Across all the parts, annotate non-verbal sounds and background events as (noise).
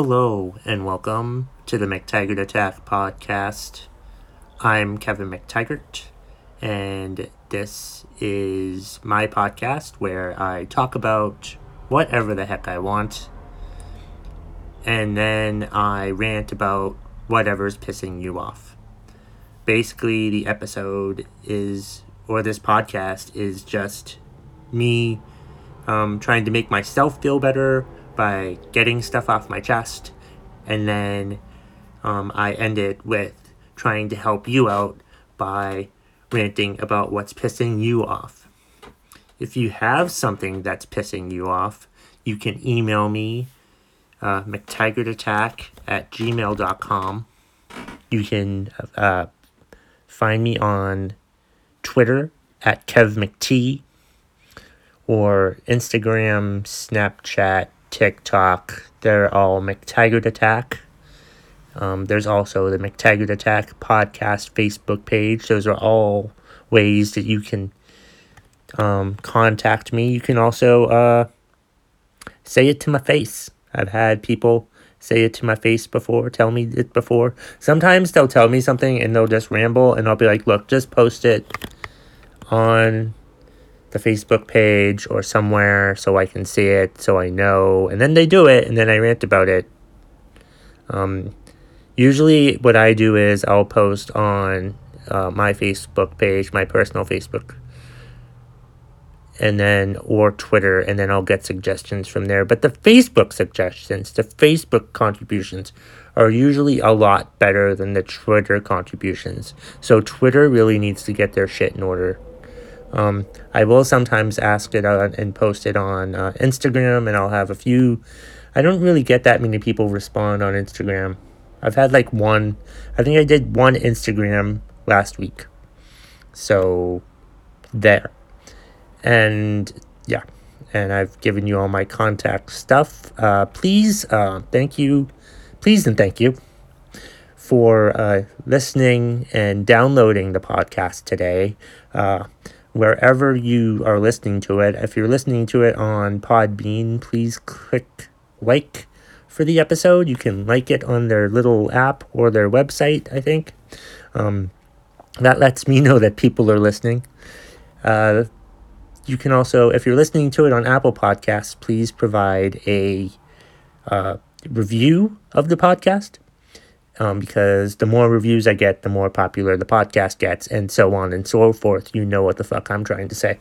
Hello and welcome to the McTaggart Attack podcast. I'm Kevin McTaggart, and this is my podcast where I talk about whatever the heck I want, and then I rant about whatever's pissing you off. Basically, the episode is, or this podcast is just me um, trying to make myself feel better by getting stuff off my chest, and then um, I end it with trying to help you out by ranting about what's pissing you off. If you have something that's pissing you off, you can email me, uh, McTaggartAttack at gmail.com. You can uh, find me on Twitter at KevMcT or Instagram, Snapchat, TikTok. They're all McTaggart Attack. Um, there's also the McTaggart Attack podcast Facebook page. Those are all ways that you can um, contact me. You can also uh, say it to my face. I've had people say it to my face before, tell me it before. Sometimes they'll tell me something and they'll just ramble, and I'll be like, look, just post it on the Facebook page or somewhere so I can see it, so I know. And then they do it, and then I rant about it. Um, usually, what I do is I'll post on uh, my Facebook page, my personal Facebook, and then or Twitter, and then I'll get suggestions from there. But the Facebook suggestions, the Facebook contributions, are usually a lot better than the Twitter contributions. So Twitter really needs to get their shit in order. Um, I will sometimes ask it on, and post it on uh, Instagram, and I'll have a few. I don't really get that many people respond on Instagram. I've had like one. I think I did one Instagram last week. So, there. And yeah, and I've given you all my contact stuff. Uh, please, uh, thank you. Please and thank you for uh, listening and downloading the podcast today. Uh, wherever you are listening to it. If you're listening to it on Podbean, please click like for the episode. You can like it on their little app or their website, I think. Um, that lets me (laughs) know that people are listening. Uh, you can also, if you're listening to it on Apple Podcasts, please provide a uh, review of the podcast um, because the more reviews I get, the more popular the podcast gets, and so on and so forth. You know what the fuck I'm trying to say.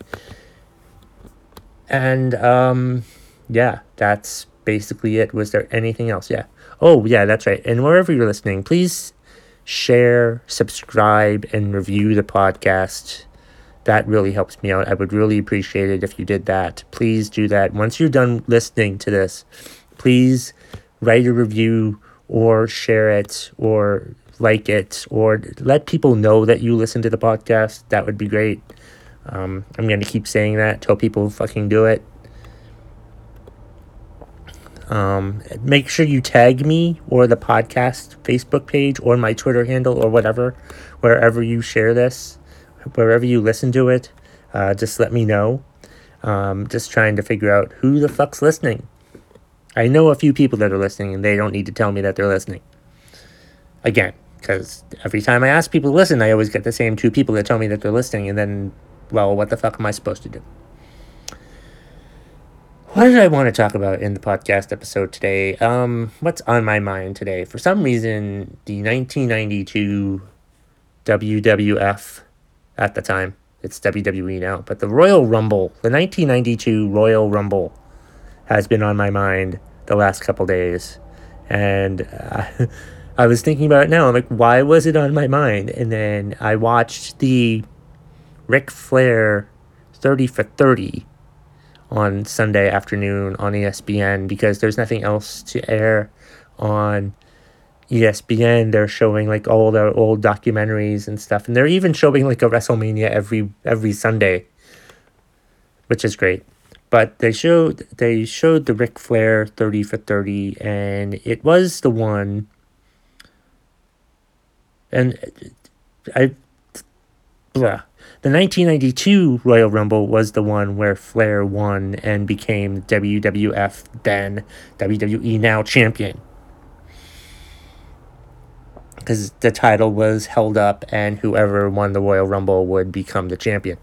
And um, yeah, that's basically it. Was there anything else? Yeah. Oh, yeah, that's right. And wherever you're listening, please share, subscribe, and review the podcast. That really helps me out. I would really appreciate it if you did that. Please do that. Once you're done listening to this, please write a review or share it or like it or let people know that you listen to the podcast. That would be great. Um, I'm going to keep saying that till people fucking do it. Um, make sure you tag me or the podcast Facebook page or my Twitter handle or whatever, wherever you share this, wherever you listen to it. Uh, just let me know. Um, just trying to figure out who the fuck's listening. I know a few people that are listening, and they don't need to tell me that they're listening. Again, because every time I ask people to listen, I always get the same two people that tell me that they're listening, and then, well, what the fuck am I supposed to do? What did I want to talk about in the podcast episode today? Um, what's on my mind today? For some reason, the 1992 WWF at the time, it's WWE now, but the Royal Rumble, the 1992 Royal Rumble has been on my mind the last couple days. And uh, (laughs) I was thinking about it now. I'm like, why was it on my mind? And then I watched the Ric Flair 30 for 30 on Sunday afternoon on ESPN because there's nothing else to air on ESPN. They're showing like all their old documentaries and stuff, and they're even showing like a WrestleMania every every Sunday, which is great. But they showed they showed the Ric Flair thirty for thirty, and it was the one. And I, blah. The 1992 Royal Rumble was the one where Flair won and became WWF then WWE now champion. because the title was held up, and whoever won the Royal Rumble would become the champion.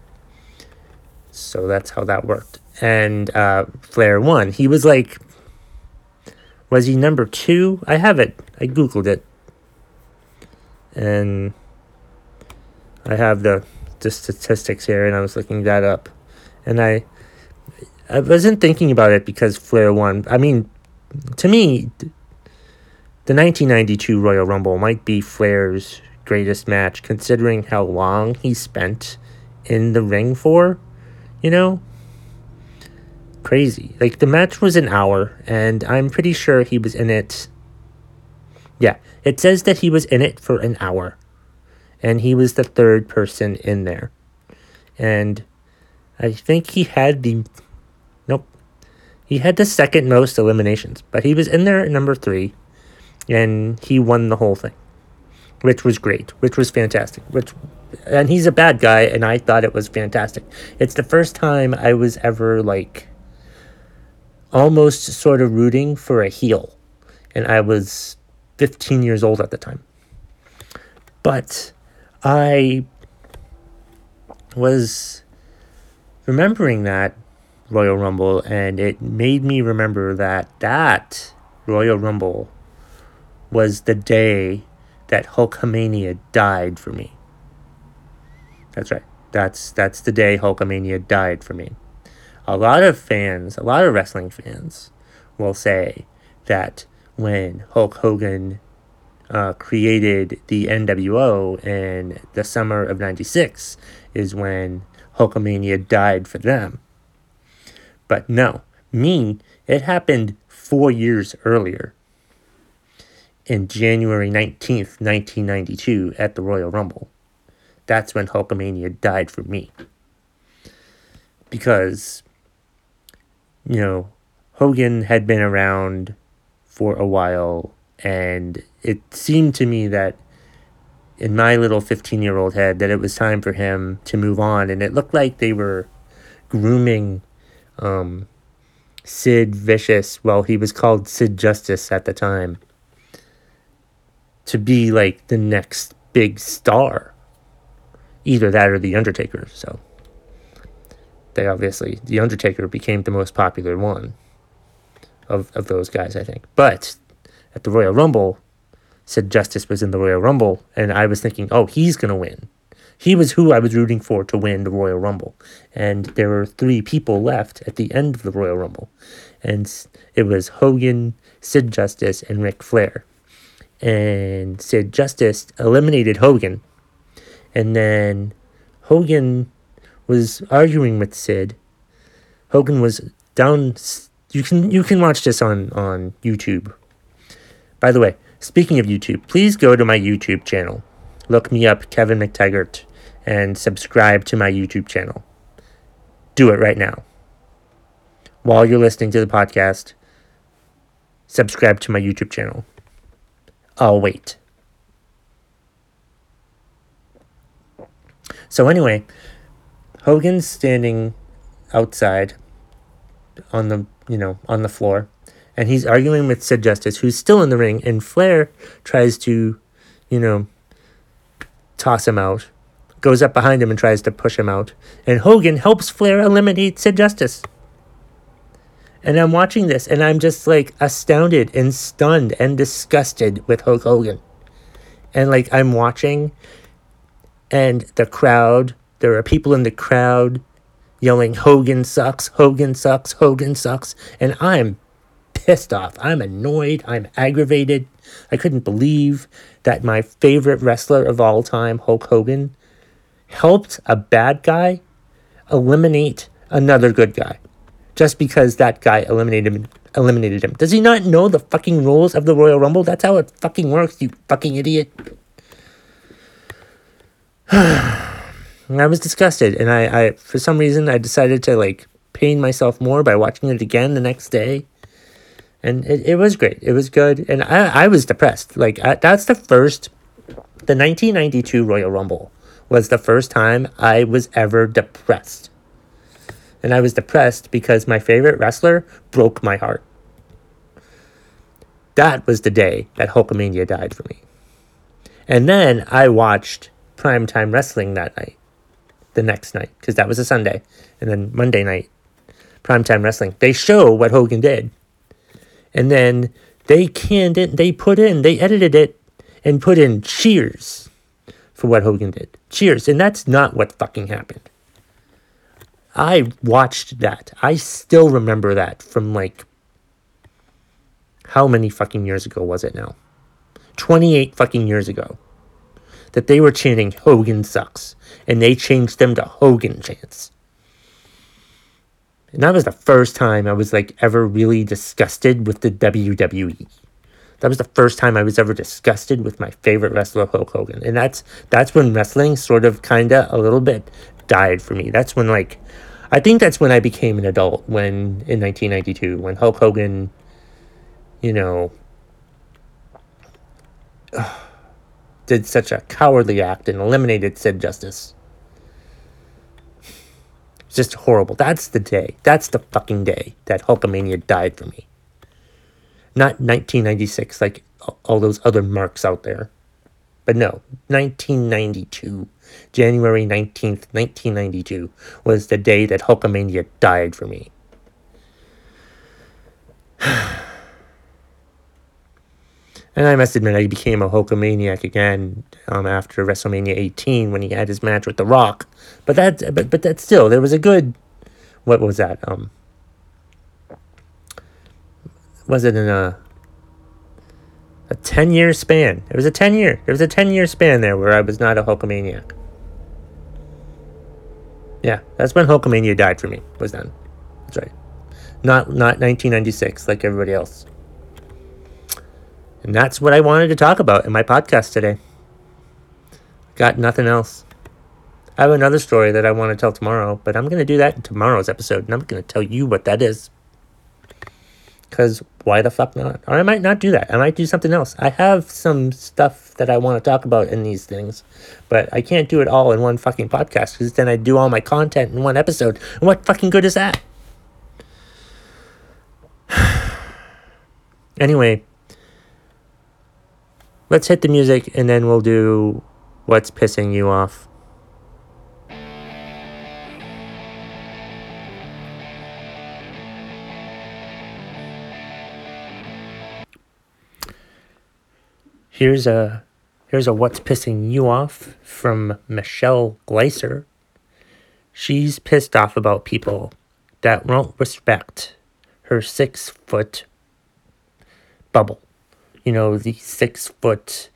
So that's how that worked. And uh, Flair won. He was like, was he number two? I have it. I googled it, and I have the the statistics here, and I was looking that up, and I I wasn't thinking about it because Flair won. I mean, to me, the 1992 Royal Rumble might be Flair's greatest match, considering how long he spent in the ring for. You know? Crazy. Like, the match was an hour, and I'm pretty sure he was in it. Yeah, it says that he was in it for an hour. And he was the third person in there. And I think he had the. Nope. He had the second most eliminations, but he was in there at number three and he won the whole thing, which was great, which was fantastic. Which, and he's a bad guy, and I thought it was fantastic. It's the first time I was ever like almost sort of rooting for a heel, and I was 15 years old at the time. But I was remembering that Royal Rumble, and it made me remember that that Royal Rumble was the day that Hulkamania died for me. That's right. That's that's the day Hulkamania died for me. A lot of fans, a lot of wrestling fans, will say that when Hulk Hogan uh, created the NWO in the summer of '96 is when Hulkamania died for them. But no, me, it happened four years earlier in January 19th, 1992, at the Royal Rumble. That's when Hulkamania died for me. Because, you know, Hogan had been around for a while, and it seemed to me that in my little 15 year old head that it was time for him to move on, and it looked like they were grooming um, Sid Vicious. Well, he was called Sid Justice at the time to be like the next big star. Either that or The Undertaker. So they obviously, The Undertaker became the most popular one of, of those guys, I think. But at the Royal Rumble, Sid Justice was in the Royal Rumble, and I was thinking, oh, he's to win. He was who I was rooting for to win the Royal Rumble. And there were three people left at the end of the Royal Rumble. And it was Hogan, Sid Justice, and Ric Flair and Sid Justice eliminated Hogan. And then Hogan was arguing with Sid. Hogan was down. You can you can watch this on on YouTube. By the way, speaking of YouTube, please go to my YouTube channel. Look me up, Kevin McTaggart, and subscribe to my YouTube channel. Do it right now. While you're listening to the podcast, subscribe to my YouTube channel. I'll wait. So anyway, Hogan's standing outside on the you know on the floor, and he's arguing with Sid Justice, who's still in the ring, and Flair tries to, you know, toss him out, goes up behind him and tries to push him out, and Hogan helps Flair eliminate Sid Justice. And I'm watching this and I'm just like astounded and stunned and disgusted with Hulk Hogan. And like I'm watching and the crowd, there are people in the crowd yelling, Hogan sucks, Hogan sucks, Hogan sucks. And I'm pissed off. I'm annoyed. I'm aggravated. I couldn't believe that my favorite wrestler of all time, Hulk Hogan, helped a bad guy eliminate another good guy just because that guy eliminated him. Eliminated him. Does he not know the fucking rules of the Royal Rumble? That's how it fucking works, you fucking idiot. (sighs) (sighs) I was disgusted, and I, I, for some reason, I decided to like pain myself more by watching it again the next day, and it, it was great. It was good, and I, I was depressed. Like I, that's the first, the 1992 Royal Rumble was the first time I was ever depressed and I was depressed because my favorite wrestler broke my heart. That was the day that Hulkamania died for me. And then I watched primetime wrestling that night, the next night, because that was a Sunday. And then Monday night, primetime wrestling. They show what Hogan did. And then they canned it, they put in, they edited it and put in cheers for what Hogan did. Cheers. And that's not what fucking happened. I watched that. I still remember that from like how many fucking years ago was it now? 28 fucking years ago. That they were chanting Hogan sucks. And they changed them to Hogan chants. And that was the first time I was like ever really disgusted with the WWE. That was the first time I was ever disgusted with my favorite wrestler Hulk Hogan. And that's that's when wrestling sort of kinda a little bit died for me. That's when like I think that's when I became an adult when in 1992 when Hulk Hogan you know did such a cowardly act and eliminated Sid Justice. It's just horrible. That's the day. That's the fucking day that Hulkamania died for me. Not 1996 like all those other marks out there. But no, 1992, January 19th, 1992, was the day that Hulkamania died for me. (sighs) (sighs) And I must admit, I became a Hulkamaniac again um, after WrestleMania 18 when he had his match with The Rock. But that, but but that still, there was a good. What was that? Um, was it in a a 10 year span? It was a 10 year. There was a 10 year span there where I was not a Hulkamaniac. Yeah, that's when Hulkamania died for me. Was then. That's right. Not not 1996 like everybody else. And that's what I wanted to talk about in my podcast today. Got nothing else. I have another story that I want to tell tomorrow, but I'm going to do that in tomorrow's episode, and I'm going to tell you what that is. Because why the fuck not? Or I might not do that. I might do something else. I have some stuff that I want to talk about in these things, but I can't do it all in one fucking podcast because then I do all my content in one episode. And what fucking good is that? (sighs) anyway, Let's hit the music and then we'll do what's pissing you off. Here's a here's a what's pissing you off from Michelle Gleiser. She's pissed off about people that won't respect her six foot bubble you know, the six foot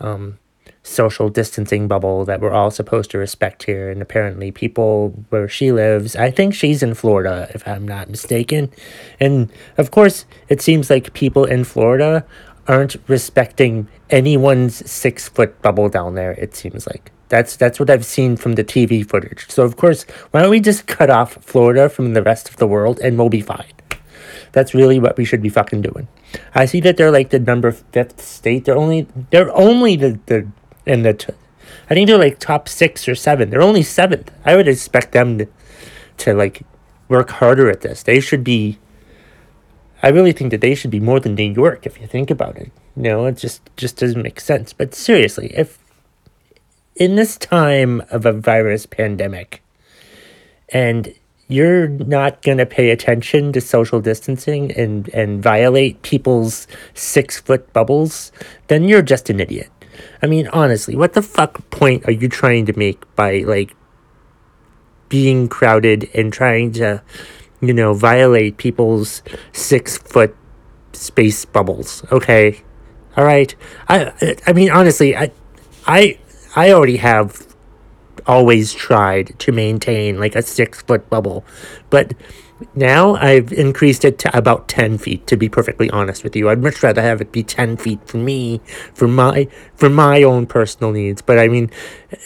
um, social distancing bubble that we're all supposed to respect here. And apparently, people where she lives, I think she's in Florida, if I'm not mistaken. And of course, it seems like people in Florida aren't respecting anyone's six foot bubble down there, it seems like. That's that's what I've seen from the TV footage. So of course, why don't we just cut off Florida from the rest of the world and we'll be fine. That's really what we should be fucking doing. I see that they're like the number fifth state. They're only they're only the the in the. T- I think they're like top six or seven. They're only seventh. I would expect them to, to like work harder at this. They should be. I really think that they should be more than New York if you think about it. You know, it just just doesn't make sense. But seriously, if in this time of a virus pandemic, and you're not going to pay attention to social distancing and, and violate people's six foot bubbles, then you're just an idiot. I mean, honestly, what the fuck point are you trying to make by, like, being crowded and trying to, you know, violate people's six foot space bubbles? Okay. All right. I, I mean, honestly, I, I, I already have always tried to maintain like a six foot bubble. But now I've increased it to about 10 feet to be perfectly honest with you. I'd much rather have it be 10 feet for me, for my for my own personal needs. But I mean,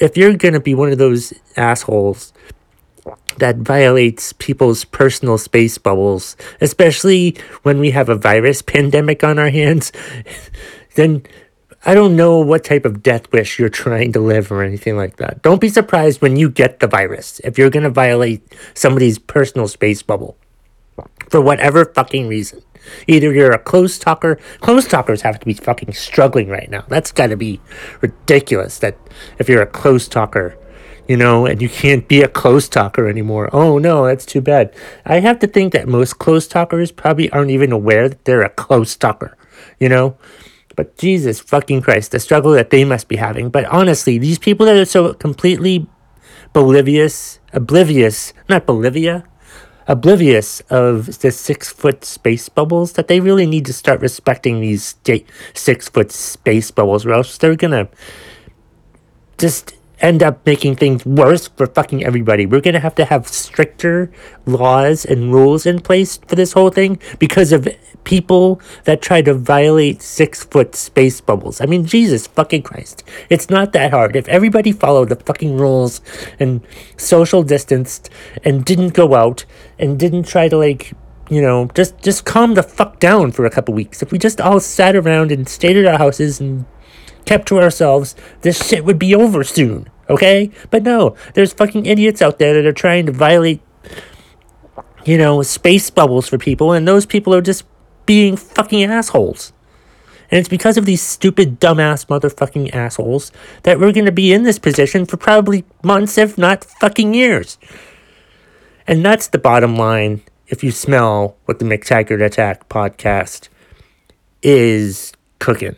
if you're going to be one of those assholes that violates people's personal space bubbles, especially when we have a virus (laughs) pandemic on our hands, (laughs) then I don't know what type of death wish you're trying to live or anything like that. Don't be surprised when you get the virus if you're going to violate somebody's personal space bubble for whatever fucking reason. Either you're a close talker, close talkers have to be fucking struggling right now. That's gotta be ridiculous that if you're a close talker, you know, and you can't be a close talker anymore. Oh no, that's too bad. I have to think that most close talkers probably aren't even aware that they're a close talker, you know? But Jesus fucking Christ, the struggle that they must be having. But honestly, these people that are so completely oblivious, oblivious, not Bolivia, oblivious of the six foot space bubbles, that they really need to start respecting these six foot space bubbles, or else they're gonna just end up making things worse for fucking everybody. We're gonna have to have stricter laws and rules in place for this whole thing because of people that try to violate six foot space bubbles. I mean, Jesus fucking Christ. It's not that hard. If everybody followed the fucking rules and social distanced and didn't go out and didn't try to like you know, just just calm the fuck down for a couple weeks. If we just all sat around and stayed at our houses and kept to ourselves, this shit would be over soon, okay? But no, there's fucking idiots out there that are trying to violate, you know, space bubbles for people, and those people are just being fucking assholes. And it's because of these stupid, dumbass motherfucking assholes that we're gonna be in this position for probably months, if not fucking years. And that's the bottom line if you smell what the McTaggart Attack podcast is cooking.